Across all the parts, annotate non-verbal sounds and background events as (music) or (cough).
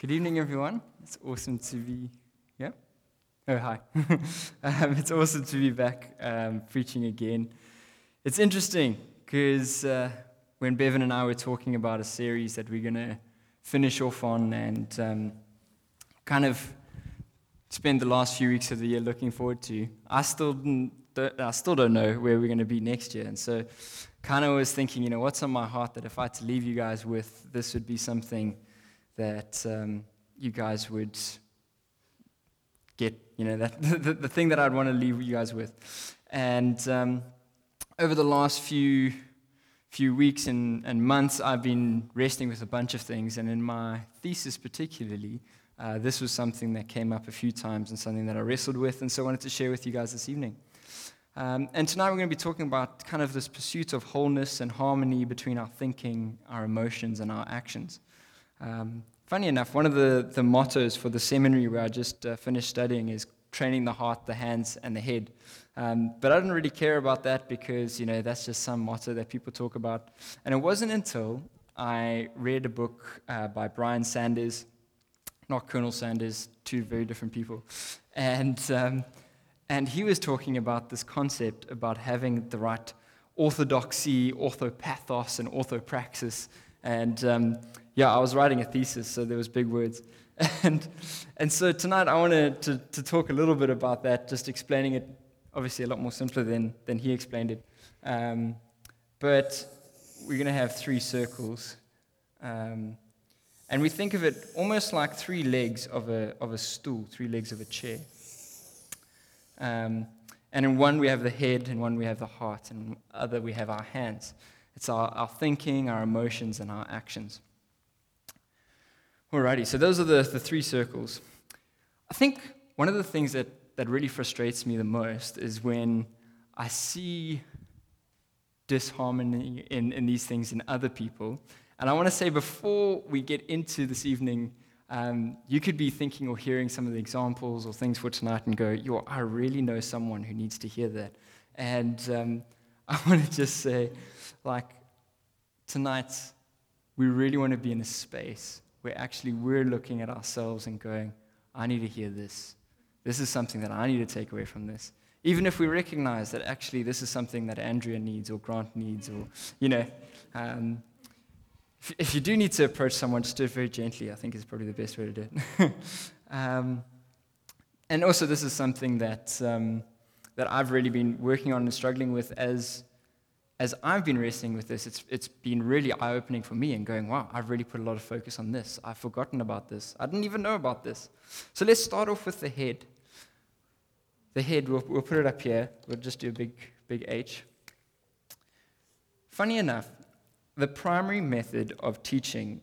Good evening, everyone. It's awesome to be. Yeah? Oh, hi. (laughs) um, it's awesome to be back um, preaching again. It's interesting because uh, when Bevan and I were talking about a series that we're going to finish off on and um, kind of spend the last few weeks of the year looking forward to, I still, don't, I still don't know where we're going to be next year. And so, kind of was thinking, you know, what's on my heart that if I had to leave you guys with, this would be something that um, you guys would get, you know, that (laughs) the, the thing that I'd want to leave you guys with. And um, over the last few few weeks and, and months, I've been wrestling with a bunch of things, and in my thesis particularly, uh, this was something that came up a few times and something that I wrestled with, and so I wanted to share with you guys this evening. Um, and tonight we're going to be talking about kind of this pursuit of wholeness and harmony between our thinking, our emotions, and our actions. Um, funny enough, one of the, the mottos for the seminary where I just uh, finished studying is training the heart, the hands, and the head. Um, but I didn't really care about that because, you know, that's just some motto that people talk about. And it wasn't until I read a book uh, by Brian Sanders, not Colonel Sanders, two very different people. And, um, and he was talking about this concept about having the right orthodoxy, orthopathos, and orthopraxis. And um, yeah, I was writing a thesis, so there was big words. (laughs) And, and so tonight I wanted to, to talk a little bit about that, just explaining it obviously a lot more simpler than, than he explained it. Um, but we're going to have three circles. Um, and we think of it almost like three legs of a, of a stool, three legs of a chair. Um, and in one we have the head, in one we have the heart, and other we have our hands. It's our, our thinking, our emotions, and our actions. Alrighty, so those are the, the three circles. I think one of the things that, that really frustrates me the most is when I see disharmony in, in these things in other people. And I want to say before we get into this evening, um, you could be thinking or hearing some of the examples or things for tonight and go, Yo, I really know someone who needs to hear that. And um, (laughs) I want to just say, like, tonight, we really want to be in a space where actually we're looking at ourselves and going, I need to hear this. This is something that I need to take away from this. Even if we recognize that actually this is something that Andrea needs or Grant needs, or, you know, um, if, if, you do need to approach someone, just do it very gently, I think is probably the best way to do it. (laughs) um, and also, this is something that, um, that I've really been working on and struggling with as as I've been wrestling with this, it's, it's been really eye opening for me and going, wow, I've really put a lot of focus on this. I've forgotten about this. I didn't even know about this. So let's start off with the head. The head, we'll, we'll put it up here. We'll just do a big, big H. Funny enough, the primary method of teaching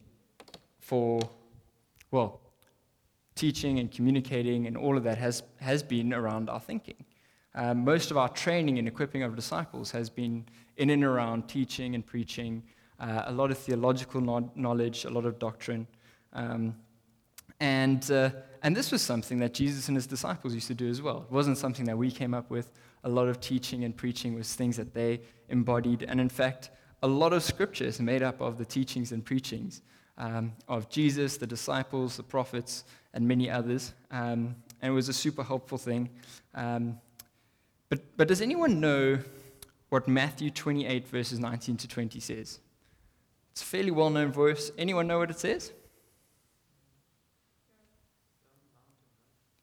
for, well, teaching and communicating and all of that has, has been around our thinking. Um, most of our training and equipping of disciples has been in and around teaching and preaching, uh, a lot of theological no- knowledge, a lot of doctrine. Um, and, uh, and this was something that Jesus and his disciples used to do as well. It wasn't something that we came up with. A lot of teaching and preaching was things that they embodied. And in fact, a lot of scripture is made up of the teachings and preachings um, of Jesus, the disciples, the prophets, and many others. Um, and it was a super helpful thing. Um, but, but does anyone know what Matthew 28, verses 19 to 20 says? It's a fairly well known verse. Anyone know what it says?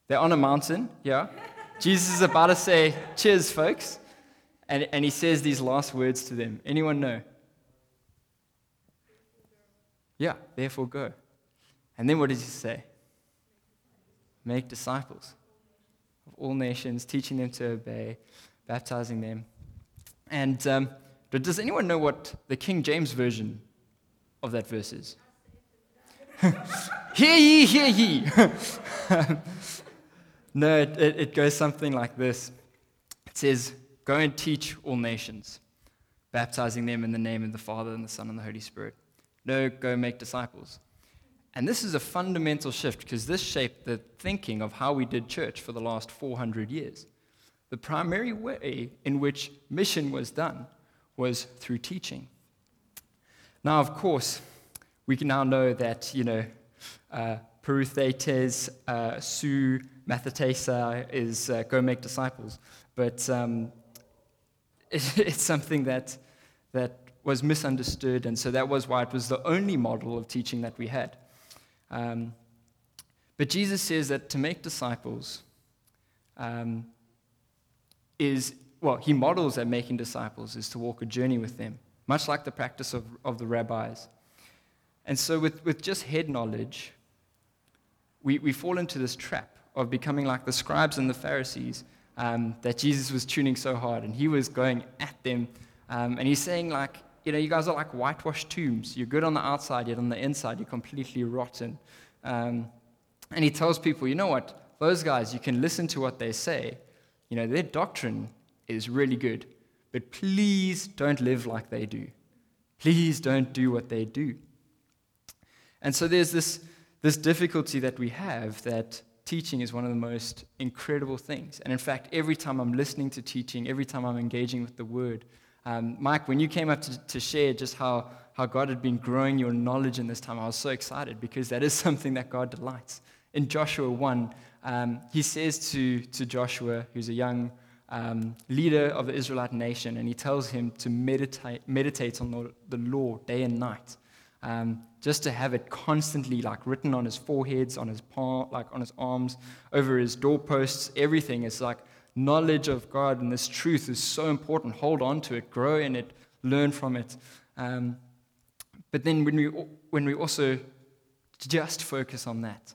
They're on a mountain, yeah. (laughs) Jesus is about to say, Cheers, folks. And, and he says these last words to them. Anyone know? Yeah, therefore go. And then what does he say? Make disciples all nations, teaching them to obey, baptizing them. And um, does anyone know what the King James version of that verse is? (laughs) hear ye, hear ye. (laughs) no, it, it goes something like this. It says, Go and teach all nations, baptizing them in the name of the Father and the Son and the Holy Spirit. No, go make disciples. And this is a fundamental shift because this shaped the thinking of how we did church for the last 400 years. The primary way in which mission was done was through teaching. Now, of course, we can now know that, you know, uh, peruthetes, uh, su mathesei is uh, go make disciples. But um, (laughs) it, it's something that, that was misunderstood, and so that was why it was the only model of teaching that we had. Um, but Jesus says that to make disciples um, is, well, he models that making disciples is to walk a journey with them, much like the practice of, of the rabbis. And so, with, with just head knowledge, we, we fall into this trap of becoming like the scribes and the Pharisees um, that Jesus was tuning so hard, and he was going at them. Um, and he's saying, like, you know, you guys are like whitewashed tombs. You're good on the outside, yet on the inside, you're completely rotten. Um, and he tells people, you know what? Those guys, you can listen to what they say. You know, their doctrine is really good, but please don't live like they do. Please don't do what they do. And so there's this, this difficulty that we have that teaching is one of the most incredible things. And in fact, every time I'm listening to teaching, every time I'm engaging with the word, um, Mike, when you came up to, to share just how, how God had been growing your knowledge in this time, I was so excited because that is (laughs) something that God delights. In Joshua 1, um, he says to, to Joshua, who's a young um, leader of the Israelite nation, and he tells him to meditate, meditate on the, the law day and night. Um, just to have it constantly like written on his foreheads, on his palm, like on his arms, over his doorposts, everything is like knowledge of God and this truth is so important. Hold on to it, grow in it, learn from it. Um, but then when we, when we also just focus on that,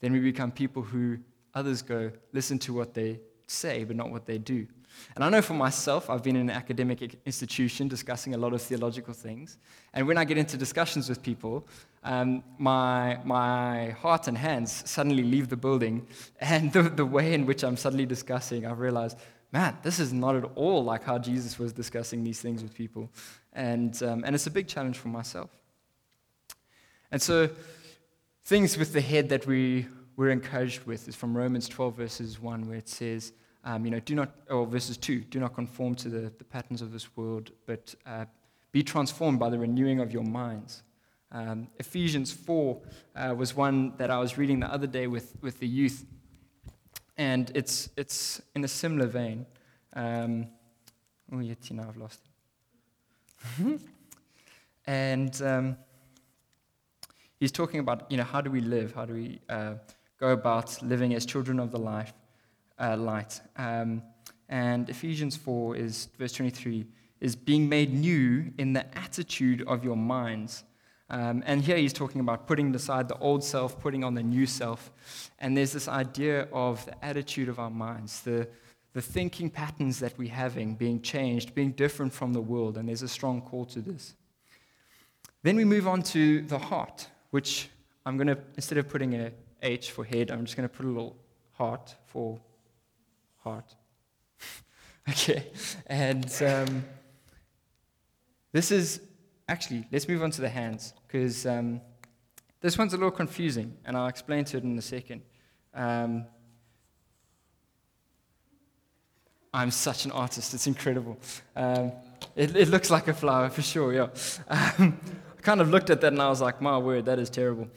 then we become people who others go, listen to what they say, but not what they do. And I know for myself, I've been in an academic institution discussing a lot of theological things. And when I get into discussions with people, um, my, my heart and hands suddenly leave the building. (laughs) And the, the way in which I'm suddenly discussing, I've realized, man, this is not at all like how Jesus was discussing these things with people. And, um, and it's a big challenge for myself. And so, things with the head that we, we're encouraged with is from Romans 12, verses 1, where it says, um, you know, do not, or verses 2, do not conform to the, the patterns of this world, but uh, be transformed by the renewing of your minds. Um, Ephesians 4 uh, was one that I was reading the other day with, with the youth, and it's, it's in a similar vein. Um, oh, yeah, Tina, I've lost it. (laughs) and um, he's talking about, you know, how do we live? How do we uh, go about living as children of the life? Uh, light. Um, and Ephesians 4 is, verse 23, is being made new in the attitude of your minds. Um, and here he's talking about putting aside the old self, putting on the new self. And there's this idea of the attitude of our minds, the, the thinking patterns that we're having being changed, being different from the world. And there's a strong call to this. Then we move on to the heart, which I'm going to, instead of putting a H for head, I'm just going to put a little heart for (laughs) okay, and um, this is actually, let's move on to the hands, because um, this one's a little confusing, and I'll explain to it in a second. Um, I'm such an artist, it's incredible. Um, it, it, looks like a flower for sure, yeah. (laughs) Um, I kind of looked at that and I was like, my word, that is terrible.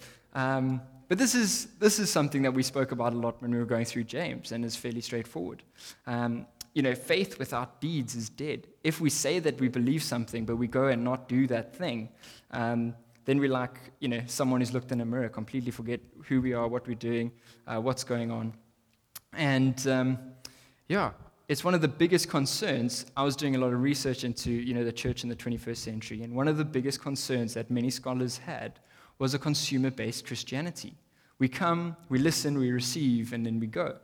But this is, this is something that we spoke about a lot when we were going through James, and is fairly straightforward. Um, you know, faith without deeds is dead. If we say that we believe something, but we go and not do that thing, um, then we're like, you know, someone who's looked in a mirror, completely forget who we are, what we're doing, uh, what's going on. And um, yeah, it's one of the biggest concerns. I was doing a lot of research into, you know, the church in the 21st century, and one of the biggest concerns that many scholars had was a consumer based Christianity. We come, we listen, we receive, and then we go.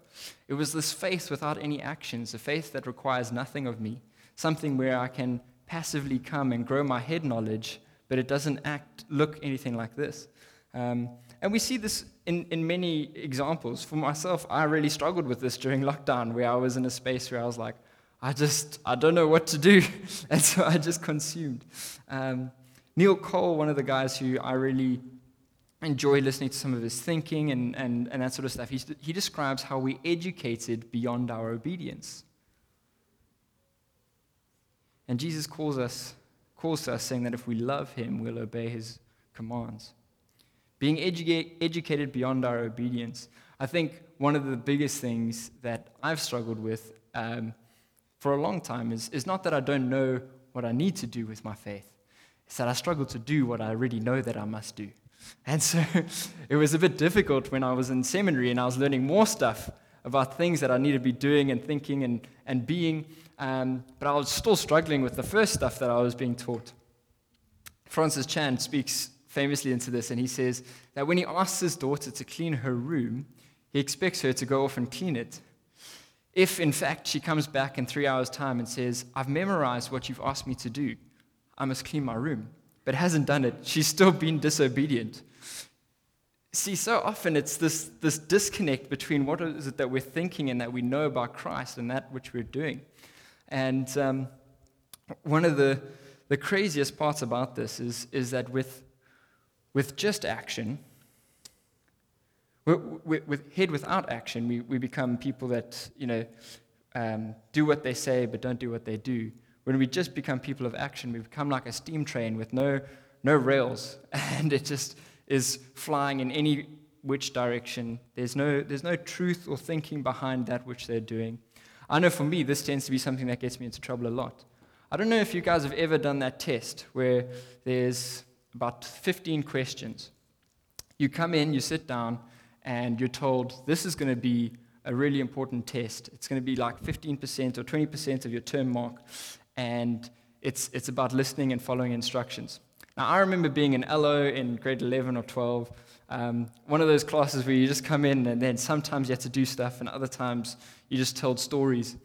It was this faith without any actions, a faith that requires nothing of me, something where I can passively come and grow my head knowledge, but it doesn't act, look anything like this. Um, and we see this in, in many examples. For myself, I really struggled with this during lockdown, where I was in a space where I was like, I just, I don't know what to do. (laughs) and so I just consumed. Um, Neil Cole, one of the guys who I really enjoy listening to some of his thinking and, and, and that sort of stuff, He's, he describes how we educated beyond our obedience. And Jesus calls us, calls us saying that if we love him, we'll obey his commands. being edu- educated beyond our obedience. I think one of the biggest things that I've struggled with um, for a long time is, is not that I don't know what I need to do with my faith, it's that I struggle to do what I already know that I must do. And so (laughs) it was a bit difficult when I was in seminary and I was learning more stuff about things that I need to be doing and thinking and, and being. Um, but I was still struggling with the first stuff that I was being taught. Francis Chan speaks famously into this, and he says that when he asks his daughter to clean her room, he expects her to go off and clean it. If, in fact, she comes back in three hours' time and says, I've memorized what you've asked me to do, I must clean my room, but hasn't done it, she's still been disobedient. See, so often it's this, this disconnect between what is it that we're thinking and that we know about Christ and that which we're doing. And um, one of the, the craziest parts about this is, is that with, with just action, with, with head without action, we, we become people that, you know, um, do what they say but don't do what they do. When we just become people of action, we become like a steam train with no, no rails, (laughs) and it just is flying in any which direction. There's no, there's no truth or thinking behind that which they're doing. I know for me, this tends to be something that gets me into trouble a lot. I don't know if you guys have ever done that test where there's about 15 questions. You come in, you sit down, and you're told this is going to be a really important test. It's going to be like 15% or 20% of your term mark, and it's, it's about listening and following instructions. Now, I remember being in LO in grade 11 or 12, um, one of those classes where you just come in and then sometimes you have to do stuff, and other times you just told stories.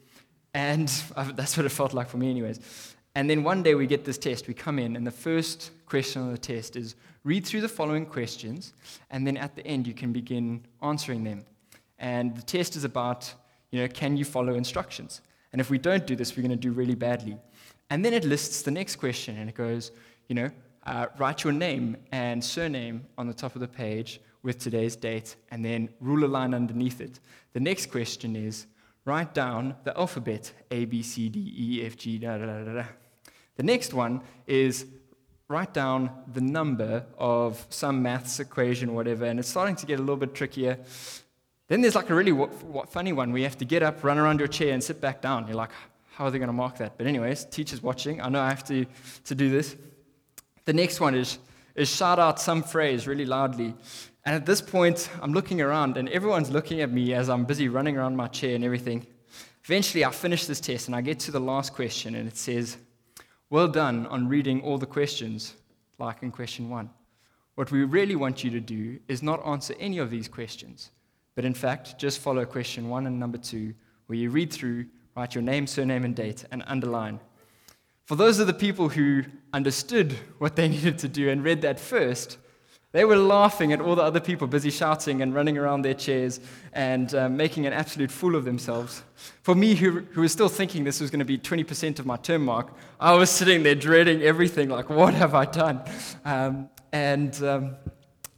And (laughs) that's what it felt like for me, anyways. And then one day we get this test, we come in, and the first question on the test is read through the following questions, and then at the end you can begin answering them. And the test is about, you know, can you follow instructions? And if we don't do this, we're going to do really badly. And then it lists the next question, and it goes, you know, uh, write your name and surname on the top of the page with today's date, and then rule a line underneath it. The next question is, write down the alphabet A, B, C, D, E, F, G, da, da, da, da. The next one is write down the number of some maths equation or whatever, and it's starting to get a little bit trickier. Then there's like a really funny one where you have to get up, run around your chair, and sit back down. You're like, how are they going to mark that? But, anyways, teachers watching, I know I have to, to do this. The next one is, is shout out some phrase really loudly. And at this point, I'm looking around, and everyone's looking at me as I'm busy running around my chair and everything. Eventually, I finish this test, and I get to the last question, and it says, well done on reading all the questions, like in question one. What we really want you to do is not answer any of these questions, but in fact, just follow question one and number two, where you read through, write your name, surname, and date, and underline. For those of the people who understood what they (laughs) needed to do and read that first, they were laughing at all the other people busy shouting and running around their chairs and uh, making an absolute fool of themselves. For me, who, who was still thinking this was going to be 20% of my term mark, I was sitting there dreading everything like, what have I done? Um, and um,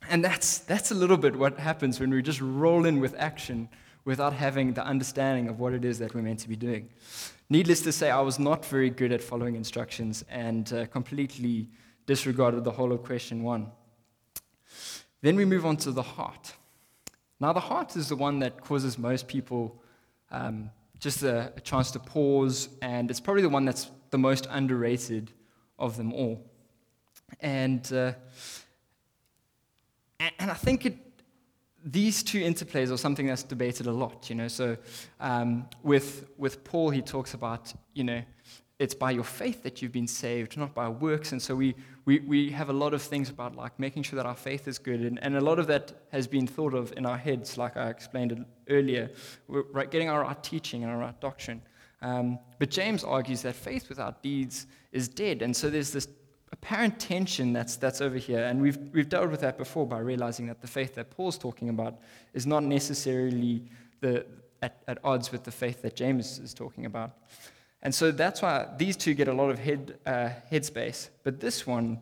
and that's, that's a little bit what happens when we just roll in with action without having the understanding of what it is that we're meant to be doing. Needless to say, I was not very good at following instructions and uh, completely disregarded the whole of question one. Then we move on to the heart. Now, the heart is the one that causes most people um, just a, a, chance to pause, and it's probably the one that's the most underrated of them all. And, uh, and I think it, these two interplays are something that's debated a lot, you know. So um, with, with Paul, he talks about, you know, it's by your faith that you've been saved, not by works. And so we, we, we have a lot of things about like making sure that our faith is good. And, and a lot of that has been thought of in our heads, like I explained earlier, We're, getting our right teaching and our right doctrine. Um, but James argues that faith without deeds is dead. And so there's this apparent tension that's, that's over here. And we've, we've dealt with that before by realizing that the faith that Paul's talking about is not necessarily the, at, at odds with the faith that James is talking about. And so that's why these two get a lot of head, uh, headspace. But this one,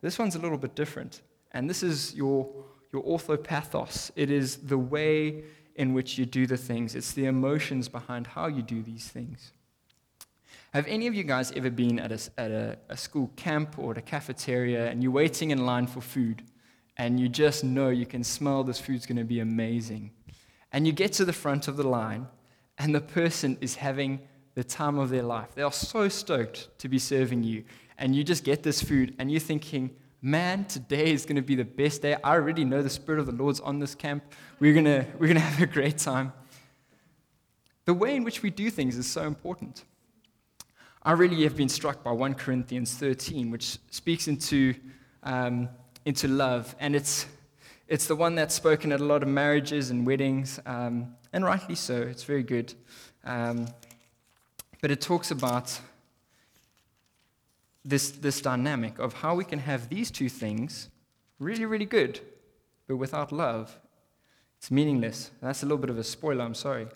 this one's a little bit different. And this is your, your orthopathos. It is the way in which you do the things, it's the emotions behind how you do these things. Have any of you guys ever been at a, at a, a school camp or at a cafeteria and you're waiting in line for food and you just know you can smell this food's going to be amazing. And you get to the front of the line, and the person is having the time of their life. They are so stoked to be serving you. And you just get this food, and you're thinking, man, today is going to be the best day. I already know the Spirit of the Lord's on this camp. We're going to, we're going (laughs) to have a great time. The way in which we do things is so important. I really have been struck by 1 Corinthians 13, which speaks into, um, into love. And it's, it's the one that's spoken at a lot of marriages and weddings, um, and rightly so. It's very good. Um, but it talks about this, this dynamic of how we can have these two things really, really good, but without love, it's meaningless. That's a little bit of a spoiler, I'm sorry.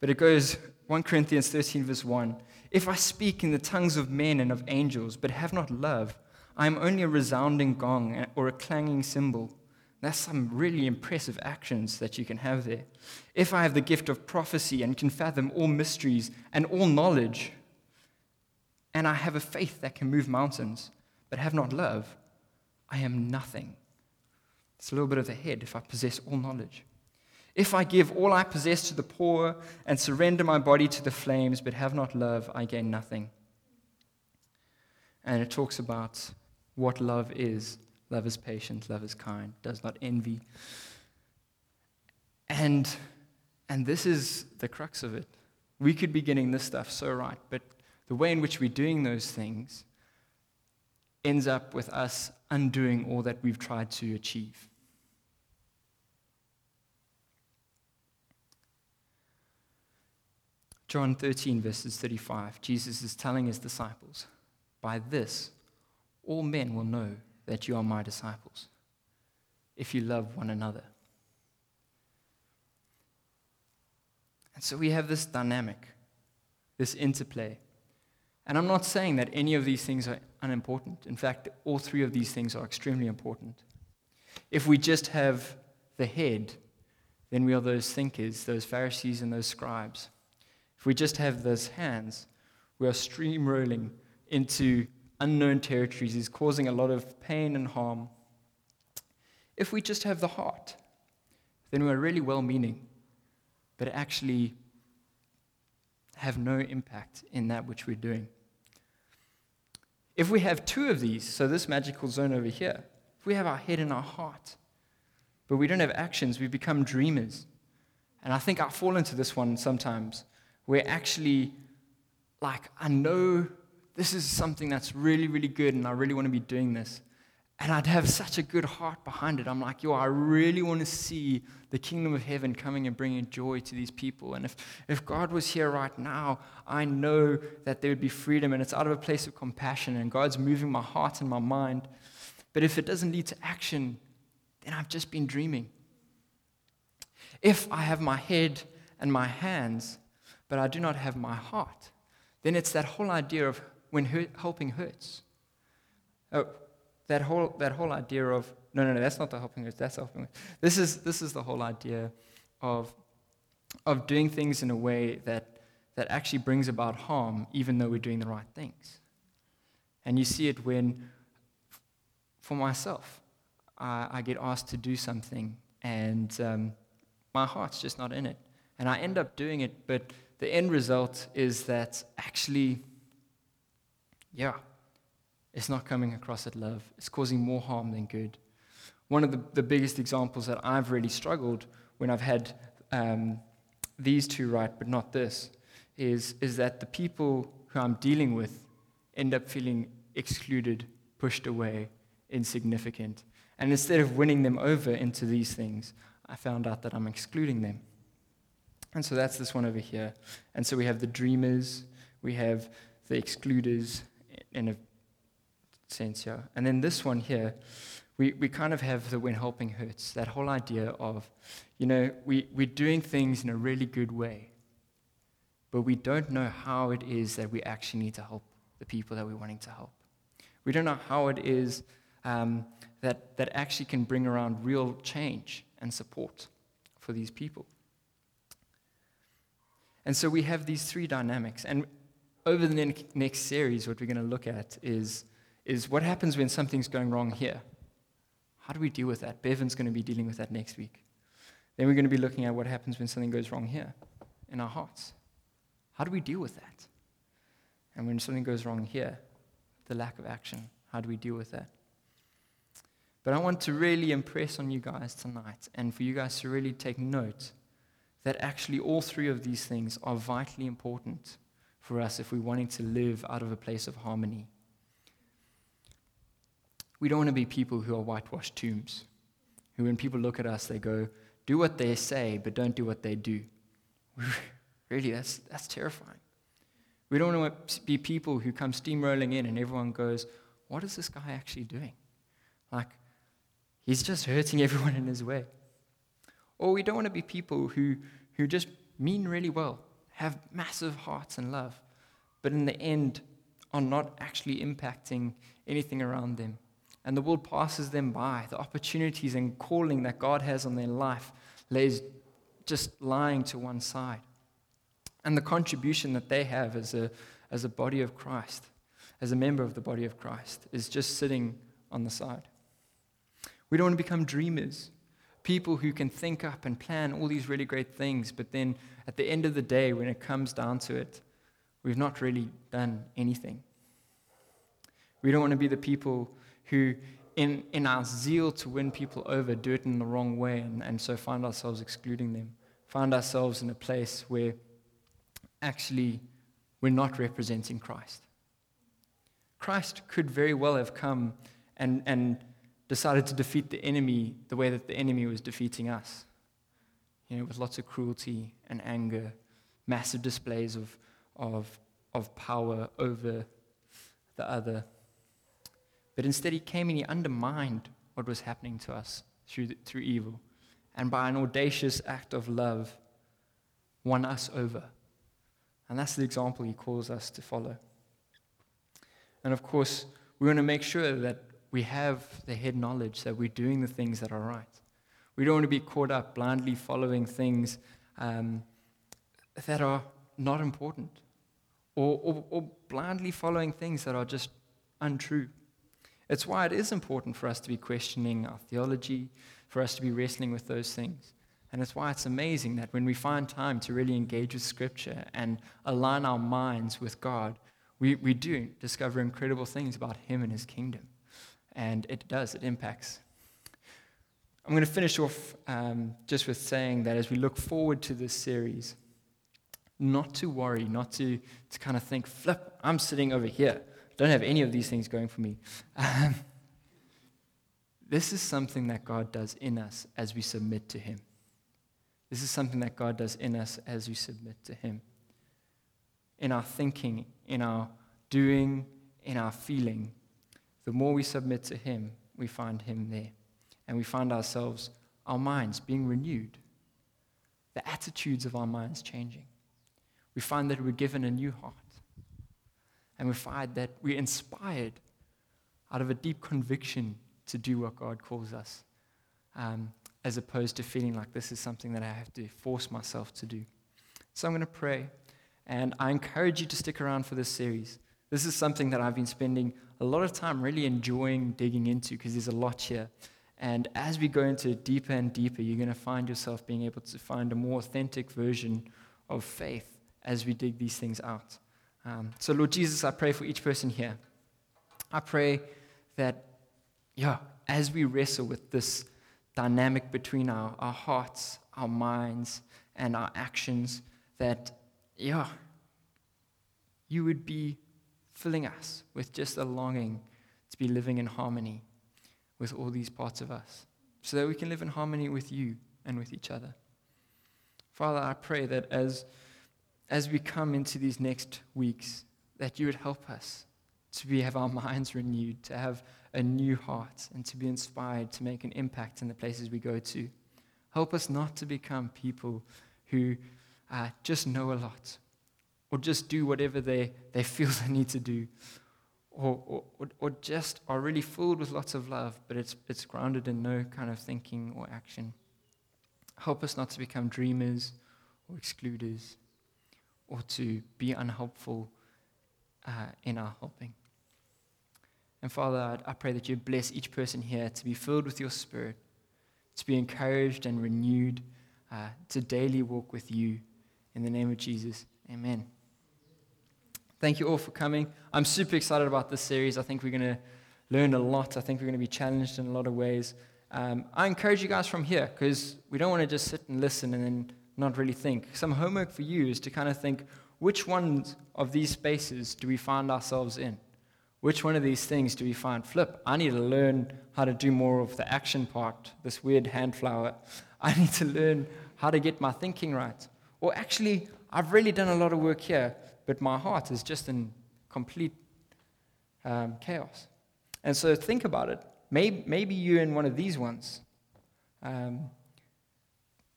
But it goes 1 Corinthians 13, verse 1 If I speak in the tongues of men and of angels, but have not love, I am only a resounding gong or a clanging cymbal. That's some really impressive actions that you can have there. If I have the gift of prophecy and can fathom all mysteries and all knowledge, and I have a faith that can move mountains, but have not love, I am nothing. It's a little bit of the head if I possess all knowledge. If I give all I possess to the poor and surrender my body to the flames, but have not love, I gain nothing. And it talks about what love is. Love is patient, love is kind, does not envy. And, and this is the crux of it. We could be getting this stuff so right, but the way in which we're doing those things ends up with us undoing all that we've tried to achieve. John 13, verses 35, Jesus is telling his disciples, By this, all men will know that you are my disciples, if you love one another. And so we have this dynamic, this interplay and I'm not saying that any of these things are unimportant. In fact, all three of these things are extremely important. If we just have the head, then we are those thinkers, those Pharisees, and those scribes. If we just have those hands, we are streamrolling into unknown territories, is causing a lot of pain and harm. If we just have the heart, then we're really well meaning, but actually have no impact in that which we're doing. If we have two of these, so this magical zone over here, if we have our head and our heart, but we don't have actions, we become dreamers. And I think I fall into this one sometimes, where actually, like, I know this is something that's really, really good, and I really want to be doing this. And I'd have such a good heart behind it. I'm like, yo, I really want to see the kingdom of heaven coming and bringing joy to these people. And if, if God was here right now, I know that there would be freedom, and it's out of a place of compassion, and God's moving my heart and my mind. But if it doesn't lead to action, then I've just been dreaming. If I have my head and my hands, but I do not have my heart, then it's that whole idea of when hurt, helping hurts. Oh, that whole, that whole idea of, no, no, no, that's not the helping us, that's helping us. This is, this is the whole idea of, of doing things in a way that, that actually brings about harm, even though we're doing the right things. And you see it when, for myself, I, I get asked to do something and um, my heart's just not in it. And I end up doing it, but the end result is that actually, yeah, it's not coming across at love. It's causing more harm than good. One of the, the biggest examples that I've really struggled when I've had um, these two right, but not this, is, is that the people who I'm dealing with end up feeling excluded, pushed away, insignificant. And instead of winning them over into these things, I found out that I'm excluding them. And so that's this one over here. And so we have the dreamers, we have the excluders in a sense, yeah. And then this one here, we, we kind of have the when helping hurts, that whole idea of, you know, we, we're doing things in a really good way, but we don't know how it is that we actually need to help the people that we're wanting to help. We don't know how it is um, that, that actually can bring around real change and support for these people. And so we have these three dynamics. And over the next series, what we're going to look at is is what happens when something's going wrong here? How do we deal with that? Bevan's going to be dealing with that next week. Then we're going to be looking at what happens when something goes wrong here in our hearts. How do we deal with that? And when something goes wrong here, the lack of action, how do we deal with that? But I want to really impress on you guys tonight and for you guys to really take note that actually all three of these things are vitally important for us if we're wanting to live out of a place of harmony. We don't want to be people who are whitewashed tombs, who, when people look at us, they go, do what they say, but don't do what they do. (laughs) really, that's, that's terrifying. We don't want to be people who come steamrolling in and everyone goes, What is this guy actually doing? Like, he's just hurting (laughs) everyone in his way. Or we don't want to be people who, who just mean really well, have massive hearts and love, but in the end are not actually impacting anything around them and the world passes them by. The opportunities and calling that God has on their life lays just lying to one side. And the contribution that they have as a, as a body of Christ, as a member of the body of Christ, is just sitting on the side. We don't want to become dreamers, people who can think up and plan all these really great things, but then at the end of the day, when it comes down to it, we've not really done anything. We don't want to be the people who, in, in our zeal to win people over, do it in the wrong way and, and so find ourselves excluding them. Find ourselves in a place where actually we're not representing Christ. Christ could very well have come and, and decided to defeat the enemy the way that the enemy was defeating us. You know, with lots of cruelty and anger, massive displays of, of, of power over the other. But instead, he came and he undermined what was happening to us through, the, through evil. And by an audacious act of love, won us over. And that's the example he calls us to follow. And of course, we want to make sure that we have the head knowledge that we're doing the things that are right. We don't want to be caught up blindly following things um, that are not important or, or, or blindly following things that are just untrue. It's why it is important for us to be questioning our theology, for us to be wrestling with those things. And it's why it's amazing that when we find time to really engage with Scripture and align our minds with God, we, we do discover incredible things about Him and His kingdom. And it does, it impacts. I'm going to finish off um, just with saying that as we look forward to this series, not to worry, not to, to kind of think, flip, I'm sitting over here don't have any of these things going for me. Um, this is something that God does in us as we submit to Him. This is something that God does in us as we submit to Him. In our thinking, in our doing, in our feeling, the more we submit to Him, we find Him there. And we find ourselves, our minds being renewed, the attitudes of our minds changing. We find that we're given a new heart and we find that we're inspired out of a deep conviction to do what God calls us, um, as opposed to feeling like this is something that I have to force myself to do. So I'm going to pray, and I encourage you to stick around for this series. This is something that I've been spending a lot of time really enjoying digging into because there's a lot here. And as we go into deeper and deeper, you're going to find yourself being able to find a more authentic version of faith as we dig these things out. Um, so, Lord Jesus, I pray for each person here. I pray that, yeah, as we wrestle with this dynamic between our, our hearts, our minds, and our actions, that, yeah, you would be filling us with just a longing to be living in harmony with all these parts of us so that we can live in harmony with you and with each other. Father, I pray that as as we come into these next weeks, that you would help us to be, have our minds renewed, to have a new heart, and to be inspired to make an impact in the places we go to. Help us not to become people who uh, just know a lot or just do whatever they, they feel (laughs) they need to do or, or, or just are really filled with lots of love, but it's, it's grounded in no kind of thinking or action. Help us not to become dreamers or excluders or to be unhelpful uh, in our helping. And Father, I, I pray that you bless each person here to be filled with your Spirit, to be encouraged and renewed, uh, to daily walk with you. In the name of Jesus, amen. Thank you all for coming. I'm super excited about this series. I think we're going to learn a lot. I think we're going to be challenged in a lot of ways. Um, I encourage you guys from here because we don't want to just sit and listen and then not really think. Some homework for you is to kind of think which ones of these spaces do we find ourselves in? Which one of these things do we find? Flip, I need to learn how to do more of the action part, this weird hand flower. (laughs) I need to learn how to get my thinking right. Or actually, I've really done a lot of work here, but my heart is just in complete um, chaos. And so think about it. Maybe, maybe you're in one of these ones. Um,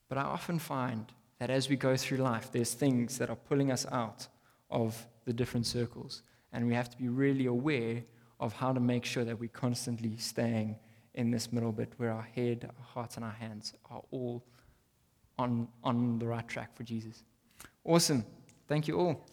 but I often find that as we go through life, there's things that are pulling us out of the different circles. And we have to be really aware of how to make sure that we're constantly staying in this middle bit where our head, our heart, and our hands are all on, on the right track for Jesus. Awesome. Thank you all.